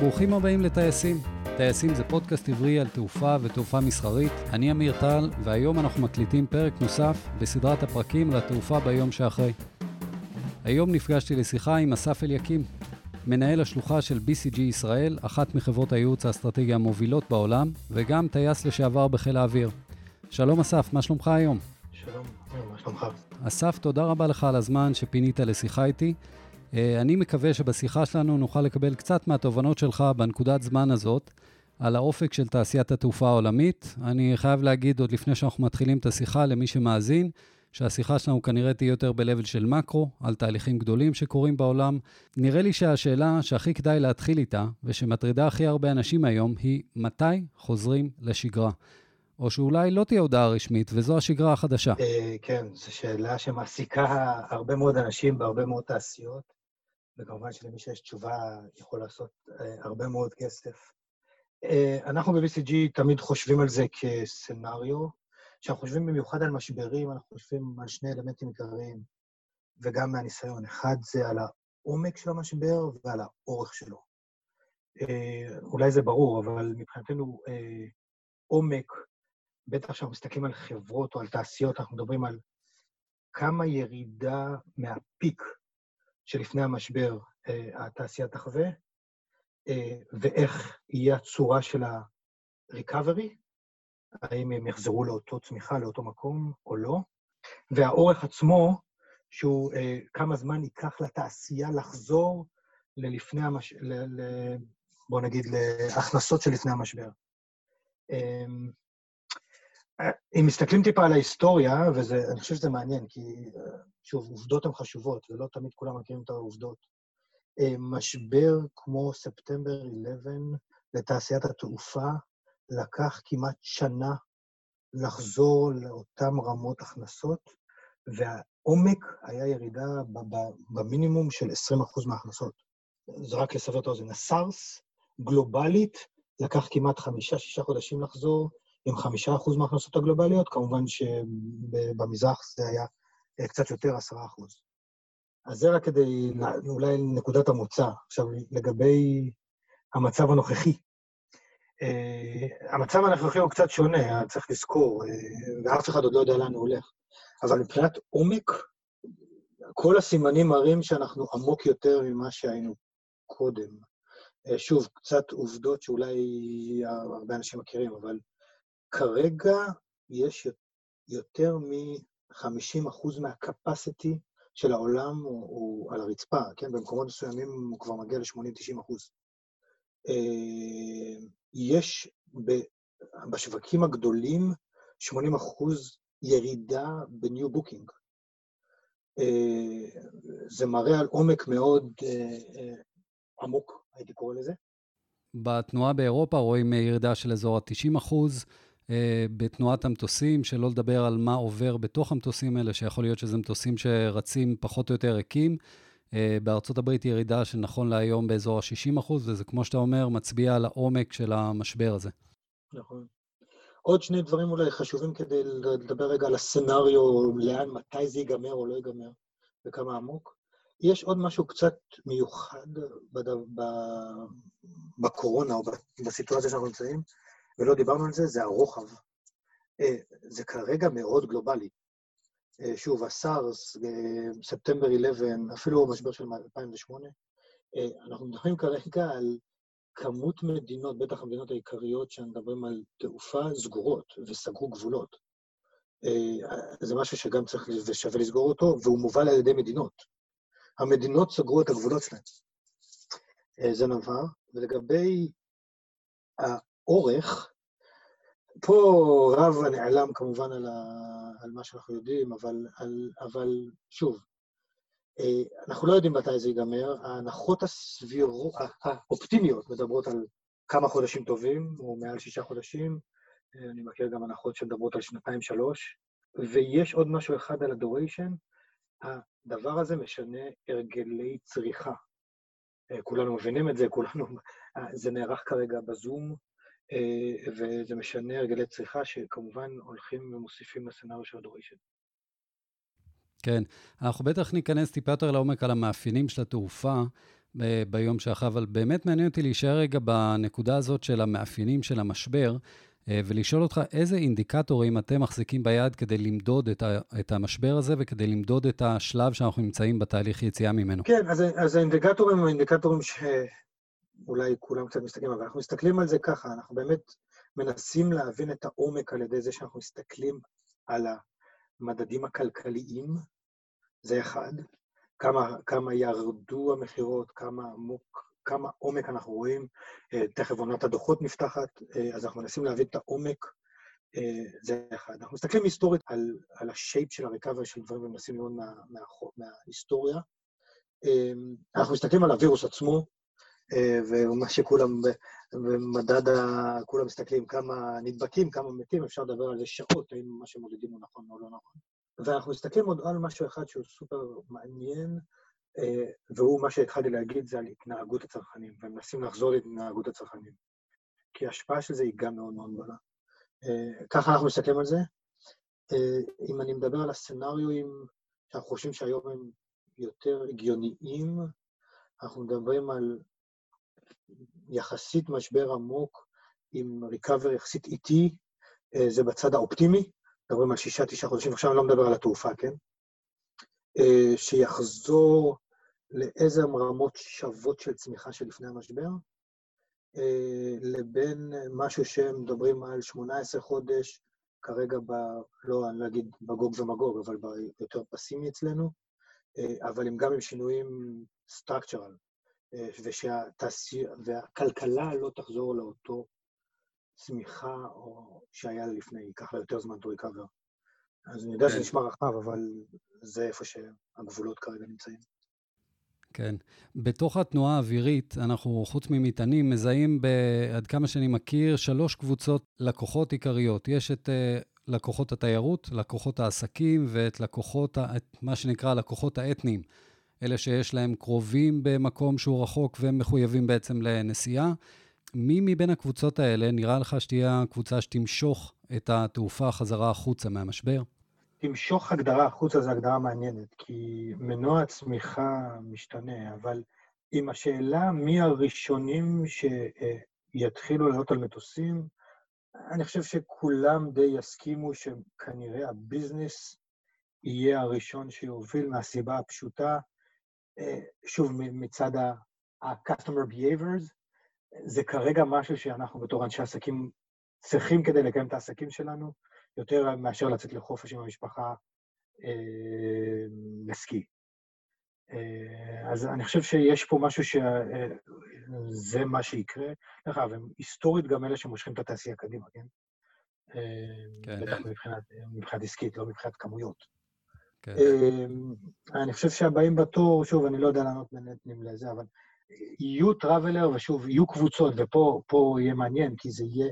ברוכים הבאים לטייסים. טייסים זה פודקאסט עברי על תעופה ותעופה מסחרית. אני אמיר טל, והיום אנחנו מקליטים פרק נוסף בסדרת הפרקים לתעופה ביום שאחרי. היום נפגשתי לשיחה עם אסף אליקים, מנהל השלוחה של BCG ישראל, אחת מחברות הייעוץ האסטרטגי המובילות בעולם, וגם טייס לשעבר בחיל האוויר. שלום אסף, מה שלומך היום? שלום, מה שלומך? אסף, תודה רבה לך על הזמן שפינית לשיחה איתי. אה, אני מקווה שבשיחה שלנו נוכל לקבל קצת מהתובנות שלך בנקודת זמן הזאת על האופק של תעשיית התעופה העולמית. אני חייב להגיד, עוד לפני שאנחנו מתחילים את השיחה, למי שמאזין, שהשיחה שלנו כנראה תהיה יותר ב-level של מקרו, על תהליכים גדולים שקורים בעולם. נראה לי שהשאלה שהכי כדאי להתחיל איתה, ושמטרידה הכי הרבה אנשים היום, היא מתי חוזרים לשגרה? או שאולי לא תהיה הודעה רשמית, וזו השגרה החדשה. אה, כן, זו שאלה שמעסיקה הרבה מאוד אנשים בהרבה מאוד תעשיות. וכמובן שלמי שיש תשובה יכול לעשות אה, הרבה מאוד כסף. אה, אנחנו ב-BCG תמיד חושבים על זה כסצנריו. כשאנחנו חושבים במיוחד על משברים, אנחנו חושבים על שני אלמנטים עיקריים, וגם מהניסיון. אחד זה על העומק של המשבר ועל האורך שלו. אה, אולי זה ברור, אבל מבחינתנו עומק, בטח כשאנחנו מסתכלים על חברות או על תעשיות, אנחנו מדברים על כמה ירידה מהפיק שלפני המשבר אה, התעשייה תחווה, אה, ואיך יהיה הצורה של ה-recovery, האם הם יחזרו לאותו צמיחה, לאותו מקום או לא, והאורך עצמו, שהוא אה, כמה זמן ייקח לתעשייה לחזור ללפני המש... ל... ל... בוא נגיד, להכנסות של לפני המשבר. אמ, אם מסתכלים טיפה על ההיסטוריה, ואני חושב שזה מעניין, כי שוב, עובדות הן חשובות, ולא תמיד כולם מכירים את העובדות. אה, משבר כמו ספטמבר 11 לתעשיית התעופה לקח כמעט שנה לחזור לאותן רמות הכנסות, והעומק היה ירידה במינימום של 20% מההכנסות. זה רק לסבר את האוזן. הסארס, גלובלית, לקח כמעט חמישה-שישה חודשים לחזור, עם חמישה אחוז מההכנסות הגלובליות, כמובן שבמזרח זה היה אה, קצת יותר, עשרה אחוז. אז זה רק כדי, אולי נקודת המוצא. עכשיו, לגבי המצב הנוכחי. Uh, המצב הנוכחי הוא קצת שונה, צריך לזכור, ואף אחד עוד לא יודע לאן הוא הולך. אבל מבחינת עומק, כל הסימנים מראים שאנחנו עמוק יותר ממה שהיינו קודם. שוב, קצת עובדות שאולי הרבה אנשים מכירים, אבל כרגע יש יותר מ-50% מהקפסיטי של העולם הוא, הוא על הרצפה, כן? במקומות מסוימים הוא כבר מגיע ל-80-90 אחוז. אה, יש ב, בשווקים הגדולים 80 אחוז ירידה ב new booking. אה, זה מראה על עומק מאוד אה, עמוק, הייתי קורא לזה. בתנועה באירופה רואים ירידה של אזור ה-90 אחוז. אה, בתנועת המטוסים, שלא לדבר על מה עובר בתוך המטוסים האלה, שיכול להיות שזה מטוסים שרצים פחות או יותר ריקים. אה, בארצות הברית ירידה שנכון להיום באזור ה-60 אחוז, וזה, כמו שאתה אומר, מצביע על העומק של המשבר הזה. נכון. עוד שני דברים אולי חשובים כדי לדבר רגע על הסצנריו, לאן, מתי זה ייגמר או לא ייגמר, וכמה עמוק. יש עוד משהו קצת מיוחד בקורונה או בסיטואציה שאנחנו נמצאים, ולא דיברנו על זה, זה הרוחב. אה, זה כרגע מאוד גלובלי. אה, שוב, הסארס, אה, ספטמבר 11, אפילו המשבר של 2008, אנחנו מדברים כרגע על כמות מדינות, בטח המדינות העיקריות שמדברים על תעופה, סגורות וסגרו גבולות. זה משהו שגם צריך ושווה לסגור אותו, והוא מובל על ידי מדינות. המדינות סגרו את הגבולות שלהן. זה נבר. ולגבי האורך, פה רב הנעלם כמובן על, ה, על מה שאנחנו יודעים, אבל, על, אבל שוב, אה, אנחנו לא יודעים מתי זה ייגמר. ההנחות הסבירות, האופטימיות מדברות על כמה חודשים טובים, או מעל שישה חודשים. אה, אני מכיר גם הנחות שמדברות על שנתיים-שלוש. ויש עוד משהו אחד על הדוריישן, הדבר הזה משנה הרגלי צריכה. אה, כולנו מבינים את זה, כולנו... זה נערך כרגע בזום, וזה משנה הרגלי צריכה שכמובן הולכים ומוסיפים לסצנריו של הדוריישן. כן, אנחנו בטח ניכנס טיפה יותר לעומק על המאפיינים של התעופה. ביום שאחרי, אבל באמת מעניין אותי להישאר רגע בנקודה הזאת של המאפיינים של המשבר, ולשאול אותך איזה אינדיקטורים אתם מחזיקים ביד כדי למדוד את, ה, את המשבר הזה וכדי למדוד את השלב שאנחנו נמצאים בתהליך יציאה ממנו. כן, אז, אז האינדיקטורים הם אינדיקטורים שאולי כולם קצת מסתכלים, אבל אנחנו מסתכלים על זה ככה, אנחנו באמת מנסים להבין את העומק על ידי זה שאנחנו מסתכלים על המדדים הכלכליים, זה אחד, כמה, כמה ירדו המכירות, כמה עמוק, כמה עומק אנחנו רואים, אה, תכף עונת הדוחות נפתחת, אה, אז אנחנו מנסים להבין את העומק, אה, זה אחד. אנחנו מסתכלים היסטורית על, על השייפ של הריקאבר של דברים ומנסים ללמוד מה, מה, מההיסטוריה. אנחנו מסתכלים על הווירוס עצמו, ומה שכולם, במדד ה... כולם מסתכלים כמה נדבקים, כמה מתים, אפשר לדבר על זה שעות, האם מה שמודדים הוא נכון או לא נכון. ואנחנו מסתכלים עוד על משהו אחד שהוא סופר מעניין, אה, והוא מה שהתחלתי להגיד, זה על התנהגות הצרכנים, ומנסים לחזור להתנהגות הצרכנים. כי ההשפעה של זה היא גם מאוד מאוד גדולה. אה, ככה אנחנו מסתכלים על זה. אה, אם אני מדבר על הסצנריואים שאנחנו חושבים שהיום הם יותר הגיוניים, אנחנו מדברים על יחסית משבר עמוק עם ריקאבר יחסית איטי, זה בצד האופטימי, מדברים על שישה, תשעה חודשים, עכשיו אני לא מדבר על התעופה, כן? שיחזור לאיזה רמות שוות של צמיחה שלפני המשבר, לבין משהו שהם מדברים על 18 חודש, כרגע ב... לא, אני לא אגיד בגוג ומגוג, אבל ביותר פסימי אצלנו, אבל הם גם עם שינויים סטרקצ'רל, ושהתעשייה, והכלכלה לא תחזור לאותו צמיחה או שהיה לפני, ייקח לה יותר זמן to recover. אז אני יודע שזה כן. נשמע רחב, אבל זה איפה שהגבולות כרגע נמצאים. כן. בתוך התנועה האווירית, אנחנו, חוץ ממטענים, מזהים, עד כמה שאני מכיר, שלוש קבוצות לקוחות עיקריות. יש את uh, לקוחות התיירות, לקוחות העסקים ואת לקוחות, את מה שנקרא לקוחות האתניים. אלה שיש להם קרובים במקום שהוא רחוק והם מחויבים בעצם לנסיעה. מי מבין הקבוצות האלה נראה לך שתהיה הקבוצה שתמשוך את התעופה חזרה החוצה מהמשבר? תמשוך הגדרה החוצה זו הגדרה מעניינת, כי מנוע הצמיחה משתנה, אבל עם השאלה מי הראשונים שיתחילו לעלות על מטוסים, אני חושב שכולם די יסכימו שכנראה הביזנס יהיה הראשון שיוביל מהסיבה הפשוטה, שוב, מצד ה-customer behaviors, זה כרגע משהו שאנחנו בתור אנשי עסקים צריכים כדי לקיים את העסקים שלנו, יותר מאשר לצאת לחופש עם המשפחה אה, לסקי. אה, אז אני חושב שיש פה משהו שזה אה, מה שיקרה. דרך אגב, הם היסטורית גם אלה שמושכים את התעשייה קדימה, כן? אה, כן. בטח מבחינת, מבחינת עסקית, לא מבחינת כמויות. כן. אה, אני חושב שהבאים בתור, שוב, אני לא יודע לענות מנתנים לזה, אבל יהיו טראבלר, ושוב, יהיו קבוצות, ופה יהיה מעניין, כי זה יהיה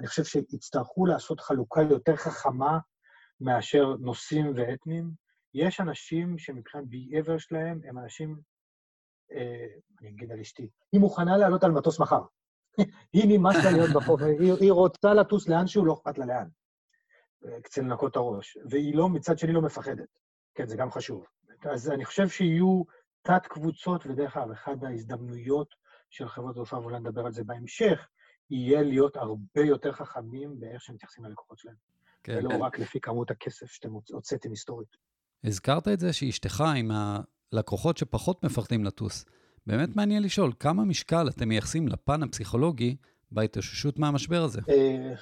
אני חושב שיצטרכו לעשות חלוקה יותר חכמה מאשר נושאים ואתנים. יש אנשים שמבחינת behavior שלהם הם אנשים, אה, אני אגיד על אשתי, היא מוכנה לעלות על מטוס מחר. היא נמאס לה להיות בחוף, היא, היא רוצה לטוס לאן שהוא לא אכפת לה לאן, אה, קצת לנקות את הראש, והיא לא, מצד שני לא מפחדת. כן, זה גם חשוב. אז אני חושב שיהיו תת-קבוצות, ודרך אגב, אחת ההזדמנויות של חברות תעופה, ואולי נדבר על זה בהמשך, יהיה להיות הרבה יותר חכמים באיך שהם מתייחסים ללקוחות שלהם. כן. ולא רק לפי כמות הכסף שאתם הוצאתם היסטורית. הזכרת את זה שאשתך עם הלקוחות שפחות מפחדים לטוס. באמת מעניין לשאול, כמה משקל אתם מייחסים לפן הפסיכולוגי בהתאוששות מהמשבר הזה? אה,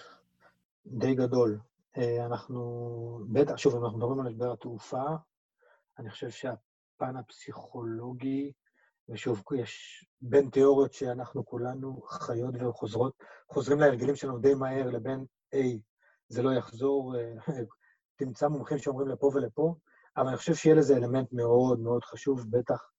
די גדול. אה, אנחנו, בטח, שוב, אם אנחנו מדברים על משבר התעופה, אני חושב שהפן הפסיכולוגי ושוב, יש בין תיאוריות שאנחנו כולנו חיות וחוזרות, חוזרים להרגלים שלנו די מהר, לבין, היי, זה לא יחזור, אה, תמצא מומחים שאומרים לפה ולפה, אבל אני חושב שיהיה לזה אלמנט מאוד מאוד חשוב, בטח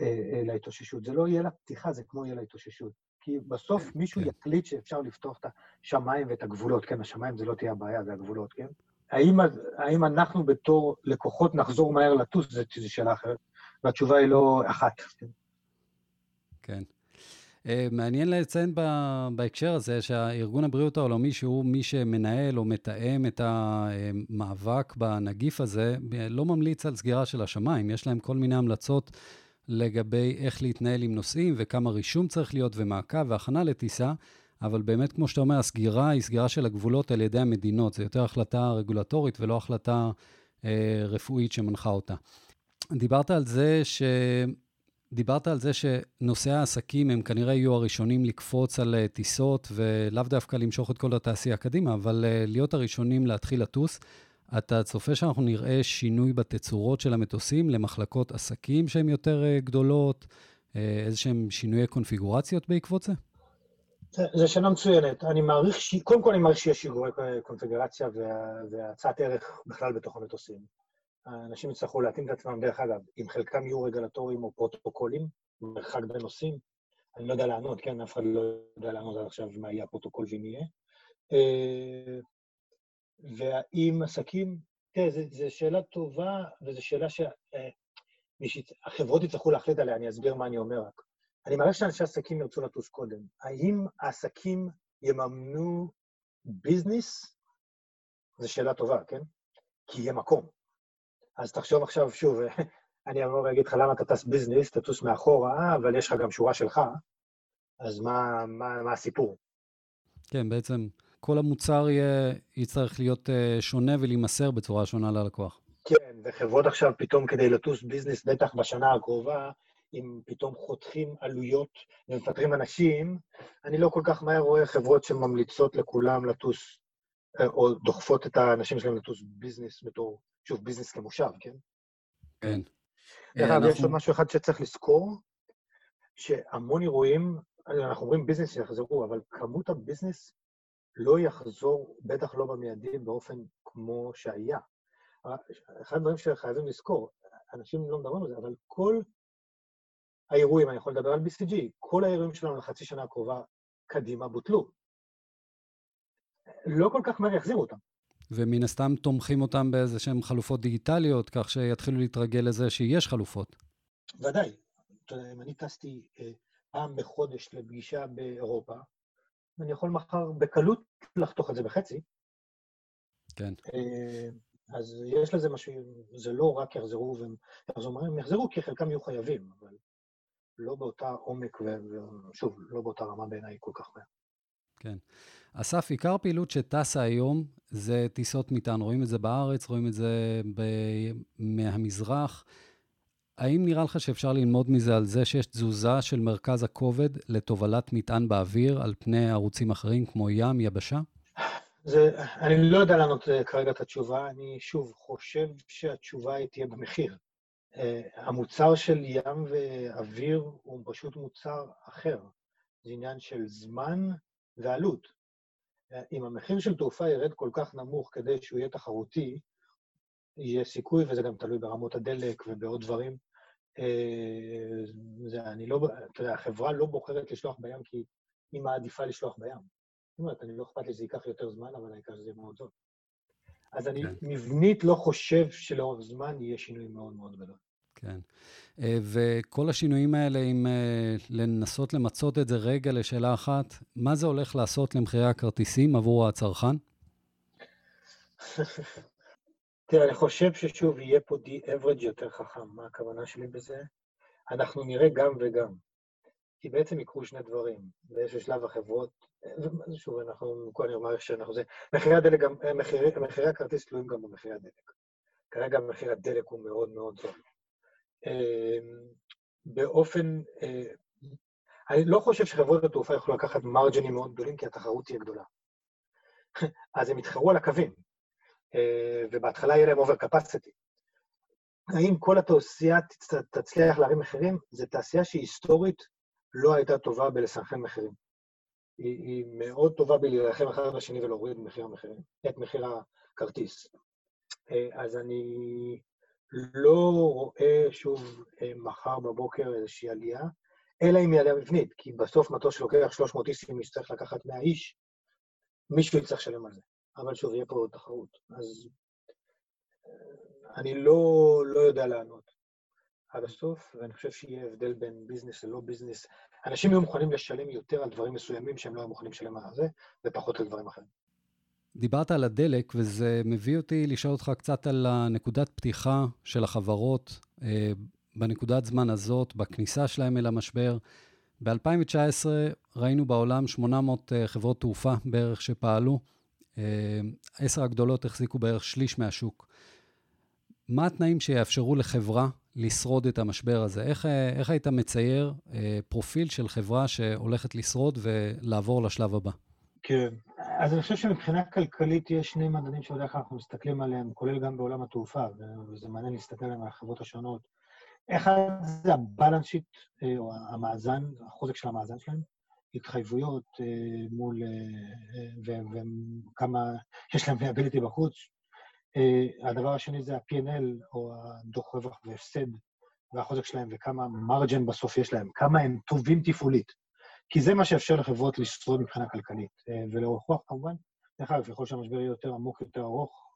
אה, אה, להתאוששות. זה לא יהיה לפתיחה, זה כמו יהיה להתאוששות. כי בסוף כן, מישהו כן. יחליט שאפשר לפתוח את השמיים ואת הגבולות. כן, השמיים זה לא תהיה הבעיה, זה הגבולות, כן? האם, האם אנחנו בתור לקוחות נחזור מהר לטוס, זו שאלה אחרת. והתשובה היא לא אחת. כן. Uh, מעניין לציין בהקשר הזה שהארגון הבריאות העולמי, שהוא מי שמנהל או מתאם את המאבק בנגיף הזה, לא ממליץ על סגירה של השמיים. יש להם כל מיני המלצות לגבי איך להתנהל עם נוסעים וכמה רישום צריך להיות ומעקב והכנה לטיסה, אבל באמת, כמו שאתה אומר, הסגירה היא סגירה של הגבולות על ידי המדינות. זו יותר החלטה רגולטורית ולא החלטה אה, רפואית שמנחה אותה. דיברת על זה ש... דיברת על זה שנושאי העסקים הם כנראה יהיו הראשונים לקפוץ על אה, טיסות, ולאו דווקא למשוך את כל התעשייה קדימה, אבל אה, להיות הראשונים להתחיל לטוס. אתה צופה שאנחנו נראה שינוי בתצורות של המטוסים למחלקות עסקים שהן יותר אה, גדולות, איזה שהם שינויי קונפיגורציות בעקבות זה? זו שאלה מצוינת. אני מעריך, ש... קודם כל אני מעריך שיש שינויי קונפיגרציה והצעת ערך בכלל בתוך המטוסים. האנשים יצטרכו להתאים את עצמם, דרך אגב, אם חלקם יהיו רגלטוריים או פרוטוקולים, מרחק בין נושאים, אני לא יודע לענות, כן? אף אחד לא יודע לענות עד עכשיו מה יהיה הפרוטוקול ואם יהיה. והאם עסקים, תראה, זו שאלה טובה, וזו שאלה שהחברות אה, יצטרכו להחליט עליה, אני אסביר מה אני אומר רק. אני מעריך שאנשי עסקים ירצו לטוס קודם. האם העסקים יממנו ביזנס? זו שאלה טובה, כן? כי יהיה מקום. אז תחשוב עכשיו, שוב, אני אבוא ואגיד לך למה אתה טס ביזנס, תטוס מאחורה, אבל יש לך גם שורה שלך, אז מה, מה, מה הסיפור? כן, בעצם כל המוצר יהיה, יצטרך להיות uh, שונה ולהימסר בצורה שונה ללקוח. כן, וחברות עכשיו פתאום כדי לטוס business, בטח בשנה הקרובה, אם פתאום חותכים עלויות ומפטרים אנשים, אני לא כל כך מהר רואה חברות שממליצות לכולם לטוס, אה, או דוחפות את האנשים שלהם לטוס business בתור שוב, business כמושב, כן? כן. דרך אגב, יש עוד משהו אחד שצריך לזכור, שהמון אירועים, אנחנו אומרים ביזנס שיחזרו, אבל כמות הביזנס לא יחזור, בטח לא במיידי, באופן כמו שהיה. אחד הדברים שחייבים לזכור, אנשים לא מדברים על זה, אבל כל האירועים, אני יכול לדבר על BCG, כל האירועים שלנו לחצי שנה הקרובה קדימה בוטלו. לא כל כך מהר יחזירו אותם. ומן הסתם תומכים אותם באיזה שהן חלופות דיגיטליות, כך שיתחילו להתרגל לזה שיש חלופות. ודאי. אתה יודע, אם אני טסתי אה, פעם בחודש לפגישה באירופה, אני יכול מחר בקלות לחתוך את זה בחצי. כן. אה, אז יש לזה משהו, זה לא רק יחזרו והם יחזרו, הם יחזרו כי חלקם יהיו חייבים, אבל לא באותה עומק, ושוב, לא באותה רמה בעיניי כל כך מהר. כן. אסף, עיקר הפעילות שטסה היום זה טיסות מטען. רואים את זה בארץ, רואים את זה ב... מהמזרח. האם נראה לך שאפשר ללמוד מזה על זה שיש תזוזה של מרכז הכובד לתובלת מטען באוויר על פני ערוצים אחרים כמו ים, יבשה? זה, אני לא יודע לענות אה, כרגע את התשובה, אני שוב חושב שהתשובה היא תהיה במחיר. Uh, המוצר של ים ואוויר הוא פשוט מוצר אחר. זה עניין של זמן ועלות. אם המחיר של תעופה ירד כל כך נמוך כדי שהוא יהיה תחרותי, יהיה סיכוי, וזה גם תלוי ברמות הדלק ובעוד דברים. אה, זה, אני לא, אתה יודע, החברה לא בוחרת לשלוח בים כי היא מעדיפה לשלוח בים. זאת אומרת, אני לא אכפת לי שזה ייקח יותר זמן, אבל העיקר שזה מאוד זול. אז אני כן. מבנית לא חושב שלאורך זמן יהיה שינוי מאוד מאוד גדול. כן. אה, וכל השינויים האלה, אם אה, לנסות למצות את זה רגע לשאלה אחת, מה זה הולך לעשות למחירי הכרטיסים עבור הצרכן? תראה, אני חושב ששוב, יהיה פה די-אברג' יותר חכם. מה הכוונה שלי בזה? אנחנו נראה גם וגם. כי בעצם יקרו שני דברים. באיזשהו שלב החברות, שוב, אנחנו, אני אומר שאנחנו זה, מחירי הדלק גם, מחירי, מחירי הכרטיס תלויים גם במחירי הדלק. כרגע מחיר הדלק הוא מאוד מאוד זול. אמ, באופן... אה, אני לא חושב שחברות התעופה יוכלו לקחת מרג'נים מאוד גדולים, כי התחרות תהיה גדולה. אז הם יתחרו על הקווים, ובהתחלה יהיה להם אובר קפסיטי. האם כל התעשייה תצליח להרים מחירים? זו תעשייה שהיסטורית לא הייתה טובה בלסנכן מחירים. היא, היא מאוד טובה בלהילחם אחד בשני ולהוריד מחיר המחירים, את מחיר הכרטיס. אה, אז אני לא רואה שוב אה, מחר בבוקר איזושהי עלייה, אלא אם היא עלייה מבנית, כי בסוף מטוס שלוקח 300 איסים, יצטרך לקחת 100 איש, מישהו יצטרך לשלם על זה. אבל שוב, יהיה פה תחרות. אז אה, אני לא, לא יודע לענות עד הסוף, ואני חושב שיהיה הבדל בין ביזנס ללא ביזנס. אנשים יהיו מוכנים לשלם יותר על דברים מסוימים שהם לא היו מוכנים לשלם על זה, ופחות על דברים אחרים. דיברת על הדלק, וזה מביא אותי לשאול אותך קצת על הנקודת פתיחה של החברות אה, בנקודת זמן הזאת, בכניסה שלהם אל המשבר. ב-2019 ראינו בעולם 800 חברות תעופה בערך שפעלו. עשר הגדולות החזיקו בערך שליש מהשוק. מה התנאים שיאפשרו לחברה לשרוד את המשבר הזה? איך, איך היית מצייר פרופיל של חברה שהולכת לשרוד ולעבור לשלב הבא? כן, אז אני חושב שמבחינה כלכלית יש שני מדדים שבדרך כלל אנחנו מסתכלים עליהם, כולל גם בעולם התעופה, וזה מעניין להסתכל עליהם מהחברות השונות. אחד זה הבלנס שיט, אה, או המאזן, החוזק של המאזן שלהם, התחייבויות אה, מול, אה, וכמה יש להם ability בחוץ. הדבר השני זה ה-P&L, או הדוח רווח והפסד, והחוזק שלהם, וכמה מרג'ן בסוף יש להם, כמה הם טובים תפעולית. כי זה מה שיאפשר לחברות לשרוד מבחינה כלכלית. ולאורך רוח, כמובן, דרך אגב, ככל שהמשבר יהיה יותר עמוק, יותר ארוך,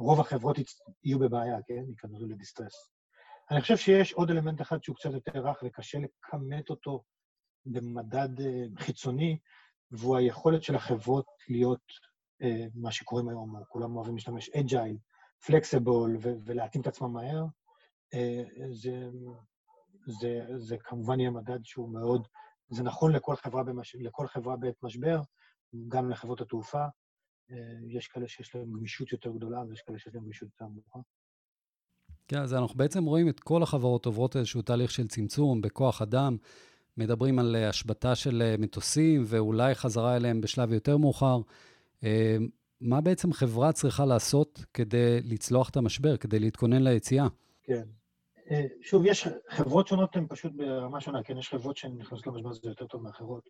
רוב החברות יהיו בבעיה, כן? ייכנסו ל distress. אני חושב שיש עוד אלמנט אחד שהוא קצת יותר רך וקשה לכמת אותו במדד אה, חיצוני, והוא היכולת של החברות להיות אה, מה שקוראים היום, כולם אוהבים להשתמש, agile, flexible, ולהתאים את עצמם מהר. אה, זה, זה, זה כמובן יהיה מדד שהוא מאוד, זה נכון לכל חברה, במש, לכל חברה בעת משבר, גם לחברות התעופה. יש כאלה שיש להם גמישות יותר גדולה ויש כאלה שיש להם גמישות יותר נמוכה. כן, אז אנחנו בעצם רואים את כל החברות עוברות איזשהו תהליך של צמצום בכוח אדם, מדברים על אה, השבתה של אה, מטוסים ואולי חזרה אליהם בשלב יותר מאוחר. אה, מה בעצם חברה צריכה לעשות כדי לצלוח את המשבר, כדי להתכונן ליציאה? כן. שוב, יש חברות שונות הן פשוט ברמה שונה, כן? יש חברות שהן נכנסות למשבר הזה יותר טוב מאחרות.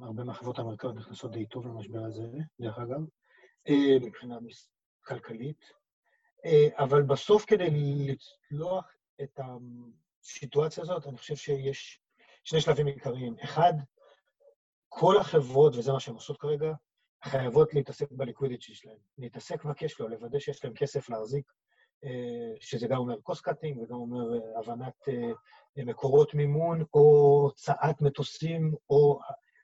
הרבה מהחברות האמריקאיות נכנסות די טוב למשבר הזה, דרך אגב, מבחינה כלכלית. אבל בסוף כדי לצלוח את הסיטואציה הזאת, אני חושב שיש שני שלבים עיקריים. אחד, כל החברות, וזה מה שהן עושות כרגע, חייבות להתעסק בליקווידיטי שלהן. להתעסק בקשפלו, לוודא שיש להן כסף להחזיק, אה, שזה גם אומר cost cutting וגם אומר אה, הבנת אה, מקורות מימון, או הוצאת מטוסים, או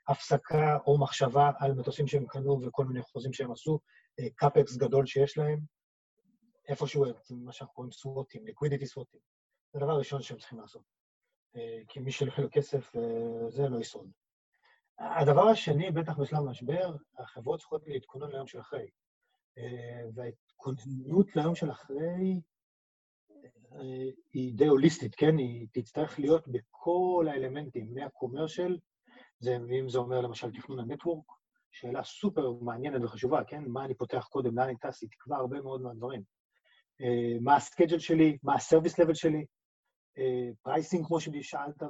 הפסקה או מחשבה על מטוסים שהם קנו וכל מיני חוזים שהם עשו, קאפקס גדול שיש להם, איפשהו מה שאנחנו קוראים סווטים, ליקווידיטי סווטים. זה הדבר הראשון שהם צריכים לעשות. אה, כי מי שלא יהיה כסף, אה, זה לא ישרוד. הדבר השני, בטח בשלב משבר, החברות צריכות להתכונן ליום של אחרי. אה, וההתכוננות ליום של אחרי היא די הוליסטית, כן? היא תצטרך להיות בכל האלמנטים, מהקומרשל, זה, אם זה אומר למשל תכנון ה network, שאלה סופר מעניינת וחשובה, כן? מה אני פותח קודם, לאן אני טס, היא תקבע הרבה מאוד מהדברים. מה ה schedule שלי, מה ה service level שלי, pricing, כמו ששאלת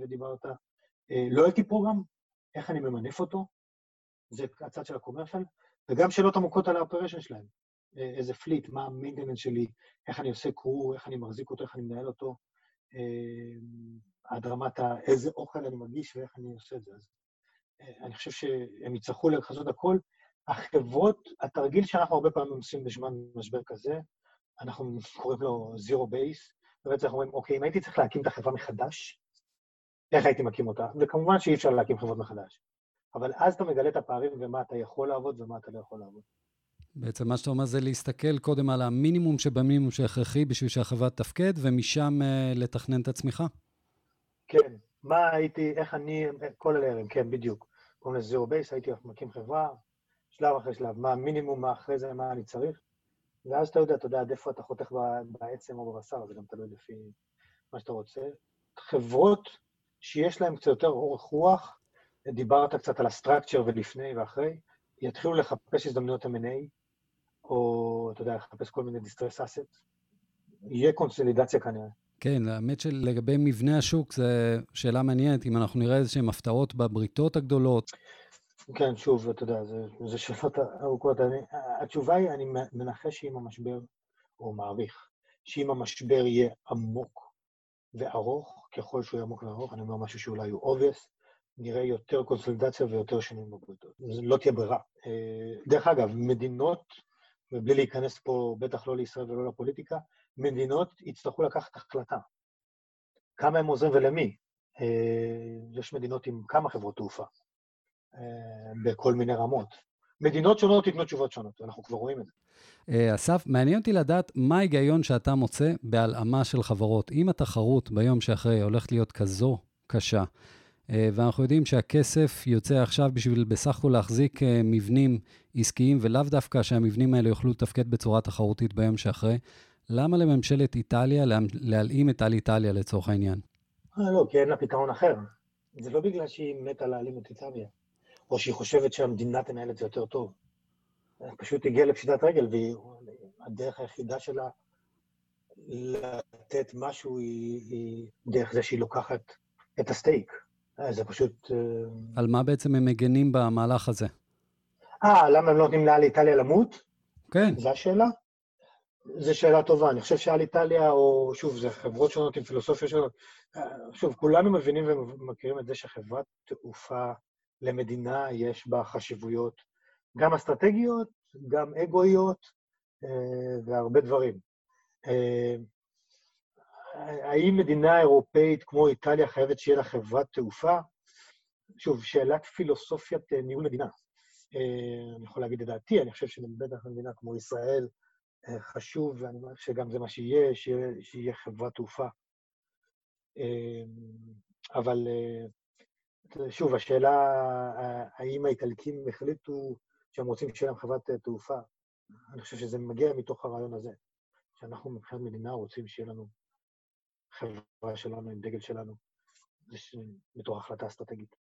ודיברת, אה, program, איך אני ממנף אותו, זה הצד של ה commercial, וגם שאלות עמוקות על ה operation שלהם. אה, איזה fleet, מה ה maintenance שלי, איך אני עושה crew, איך אני מחזיק אותו, איך אני מנהל אותו, אה, עד רמת איזה אוכל אני מגיש ואיך אני עושה את זה. אז אני חושב שהם יצטרכו לחזות הכל. החברות, התרגיל שאנחנו הרבה פעמים עושים בזמן משבר כזה, אנחנו קוראים לו Zero Base, ובעצם אנחנו אומרים, אוקיי, אם הייתי צריך להקים את החברה מחדש, איך הייתי מקים אותה? וכמובן שאי אפשר להקים חברות מחדש. אבל אז אתה מגלה את הפערים ומה אתה יכול לעבוד ומה אתה לא יכול לעבוד. בעצם מה שאתה אומר זה להסתכל קודם על המינימום שבמינימום שהכרחי בשביל שהחברה תפקד, ומשם uh, לתכנן את הצמיחה. כן, מה הייתי, איך אני, כל אלה, כן, בדיוק. קוראים לזה zero base, הייתי מקים חברה, שלב אחרי שלב, מה המינימום, מה אחרי זה, מה אני צריך. ואז אתה יודע, אתה יודע עד איפה אתה חותך בעצם או בבשר, זה גם תלוי לפי מה שאתה רוצה. חברות שיש להן קצת יותר אורך רוח, דיברת קצת על ה structure ולפני ואחרי, יתחילו לחפש הזדמנויות M&A, או, אתה יודע, לחפש כל מיני distressed asset, יהיה קונסולידציה כנראה. כן, האמת שלגבי מבנה השוק, זו שאלה מעניינת, אם אנחנו נראה איזשהן הפתעות בבריתות הגדולות. כן, שוב, אתה יודע, זה שאלות ארוכות. אני, התשובה היא, אני מנחש שאם המשבר, או מעריך, שאם המשבר יהיה עמוק וארוך, ככל שהוא יהיה עמוק וארוך, אני אומר משהו שאולי הוא obvious, נראה יותר קונסולידציה ויותר שינויים בבריתות. לא תהיה ברירה. אה, דרך אגב, מדינות, ובלי להיכנס פה, בטח לא לישראל ולא לפוליטיקה, מדינות יצטרכו לקחת החלטה. כמה הם עוזרים ולמי. אה, יש מדינות עם כמה חברות תעופה. בכל מיני רמות. מדינות שונות ייתנו תשובות שונות, ואנחנו כבר רואים את זה. אה, אסף, מעניין אותי לדעת מה ההיגיון שאתה מוצא בהלאמה של חברות. אם התחרות ביום שאחרי הולכת להיות כזו קשה, אה, ואנחנו יודעים שהכסף יוצא עכשיו בשביל בסך הכל להחזיק אה, מבנים עסקיים, ולאו דווקא שהמבנים האלה יוכלו לתפקד בצורה תחרותית ביום שאחרי, למה לממשלת איטליה להלאים את על איטליה לצורך העניין? לא, כי אין לה פתרון אחר. זה לא בגלל שהיא מתה להעלים את איטליה, או שהיא חושבת שהמדינה תנהל את זה יותר טוב. פשוט הגיעה לפשיטת רגל, והדרך היחידה שלה לתת משהו היא, היא דרך זה שהיא לוקחת את הסטייק. אה, זה פשוט... אה, על מה בעצם הם מגנים במהלך הזה? אה, למה הם לא נותנים לאל איטליה למות? כן. זו השאלה? זו שאלה טובה. אני חושב שאל איטליה, או שוב, זה חברות שונות עם פילוסופיה שונות. אה, שוב, כולנו מבינים ומכירים את זה שחברת תעופה למדינה יש בה חשיבויות גם אסטרטגיות, גם אגואיות אה, והרבה דברים. אה, האם מדינה אירופאית כמו איטליה חייבת שיהיה לה חברת תעופה? שוב, שאלת פילוסופיית אה, ניהול מדינה. אני יכול להגיד את דעתי, אני חושב שבטח במדינה כמו ישראל חשוב, ואני אומר שגם זה מה שיהיה, שיהיה, שיהיה חברת תעופה. אבל שוב, השאלה, האם האיטלקים החליטו שהם רוצים שיהיה להם חברת אה, תעופה. אני חושב שזה מגיע מתוך הרעיון הזה, שאנחנו מבחינת מדינה רוצים שיהיה לנו חברה שלנו עם דגל שלנו, זה מתוך החלטה אסטרטגית.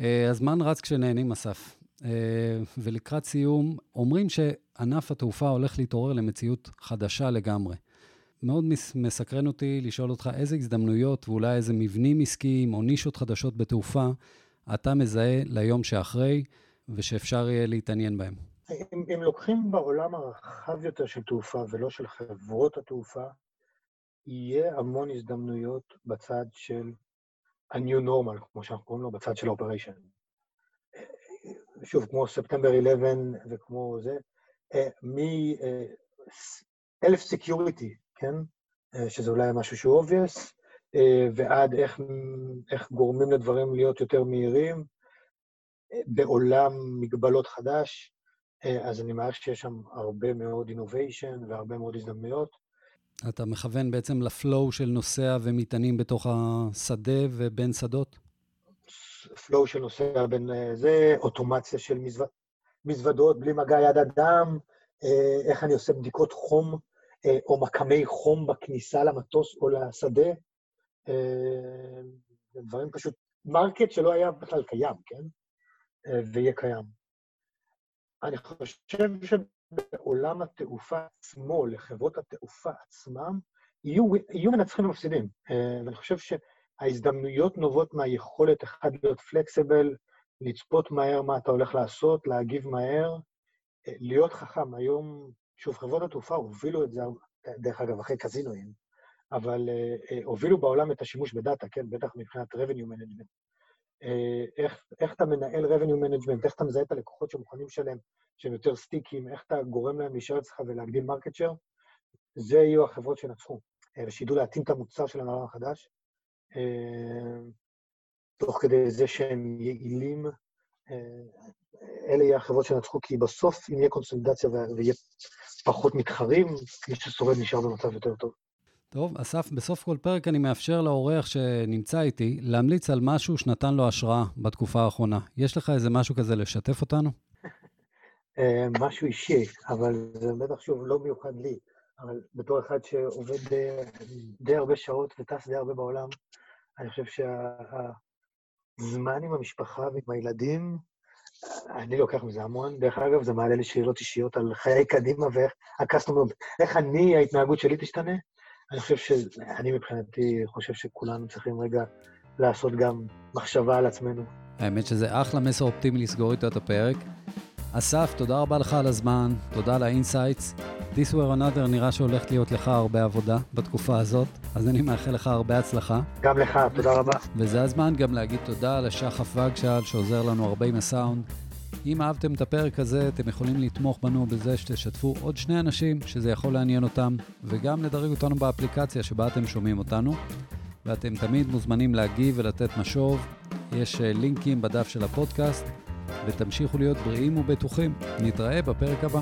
אה, הזמן רץ כשנהנים, אסף. אה, ולקראת סיום, אומרים שענף התעופה הולך להתעורר למציאות חדשה לגמרי. מאוד מסקרן אותי לשאול אותך איזה הזדמנויות ואולי איזה מבנים עסקיים או נישות חדשות בתעופה אתה מזהה ליום שאחרי, ושאפשר יהיה להתעניין בהם. אם, אם לוקחים בעולם הרחב יותר של תעופה ולא של חברות התעופה, יהיה המון הזדמנויות בצד של ה-new normal, כמו שאנחנו קוראים לו, בצד של ה-operation. שוב, כמו ספטמבר 11 וכמו זה, מ health security, כן? שזה אולי משהו שהוא obvious, ועד איך, איך גורמים לדברים להיות יותר מהירים, בעולם מגבלות חדש, אה, אז אני מעריך שיש שם הרבה מאוד innovation והרבה מאוד הזדמנויות. אתה מכוון בעצם לפלואו של נוסע ומטענים בתוך השדה ובין שדות? פלואו של נוסע בין אה, זה, אוטומציה של מזווד, מזוודות בלי מגע יד אדם, אה, איך אני עושה בדיקות חום או מקמי חום בכניסה למטוס או לשדה. דברים פשוט, market שלא היה בכלל קיים, כן? ויהיה קיים. אני חושב שבעולם התעופה עצמו, לחברות התעופה עצמם, יהיו, יהיו מנצחים ומפסידים. אה, ואני חושב שההזדמנויות נובעות מהיכולת, אחד, להיות flexible, לצפות מהר מה אתה הולך לעשות, להגיב מהר, אה, להיות חכם. היום, שוב, חברות התעופה הובילו את זה, דרך אגב, אחרי קזינואים, אבל אה, הובילו בעולם את השימוש בדאטה, כן? בטח מבחינת revenue management. אה, איך, איך אתה מנהל revenue management, איך אתה מזהה את הלקוחות שמוכנים לשלם, שהם יותר sticky ים, איך אתה גורם להם להישאר אצלך ולהגדיל market share, זה יהיו החברות שינצחו, אה, ושידעו להתאים את המוצר של העולם החדש, אה, תוך כדי זה שהם יעילים, אלה יהיו החברות שינצחו, כי בסוף, אם יהיה קונסולידציה ויהיה פחות מתחרים, מי ששורד נשאר במצב יותר טוב. טוב, אסף, בסוף כל פרק אני מאפשר לאורח שנמצא איתי להמליץ על משהו שנתן לו השראה בתקופה האחרונה. יש לך איזה משהו כזה לשתף אותנו? אה, משהו אישי, אבל זה בטח שוב לא מיוחד לי, אבל בתור אחד שעובד די, די הרבה שעות וטס די הרבה בעולם, אני חושב שהזמן עם המשפחה ועם הילדים, אני לוקח מזה המון. דרך אגב, זה מעלה לי שאלות אישיות על חיי קדימה ואיך ה customer, איך אני, ההתנהגות שלי תשתנה. אני חושב שאני מבחינתי חושב שכולנו צריכים רגע לעשות גם מחשבה על עצמנו. האמת שזה אחלה מסר אופטימי לסגור איתו את הפרק. אסף, תודה רבה לך על הזמן, תודה על ה insights. This were another נראה שהולכת להיות לך הרבה עבודה בתקופה הזאת, אז אני מאחל לך הרבה הצלחה. גם לך, תודה רבה. וזה הזמן גם להגיד תודה לשחף וגשל שעוזר לנו הרבה עם הסאונד. אם אהבתם את הפרק הזה, אתם יכולים לתמוך בנו בזה שתשתפו עוד שני אנשים שזה יכול לעניין אותם, וגם לדרג אותנו באפליקציה שבה אתם שומעים אותנו. ואתם תמיד מוזמנים להגיב ולתת משוב. יש אה, לינקים בדף של הפודקאסט. ותמשיכו להיות בריאים ובטוחים. נתראה בפרק הבא.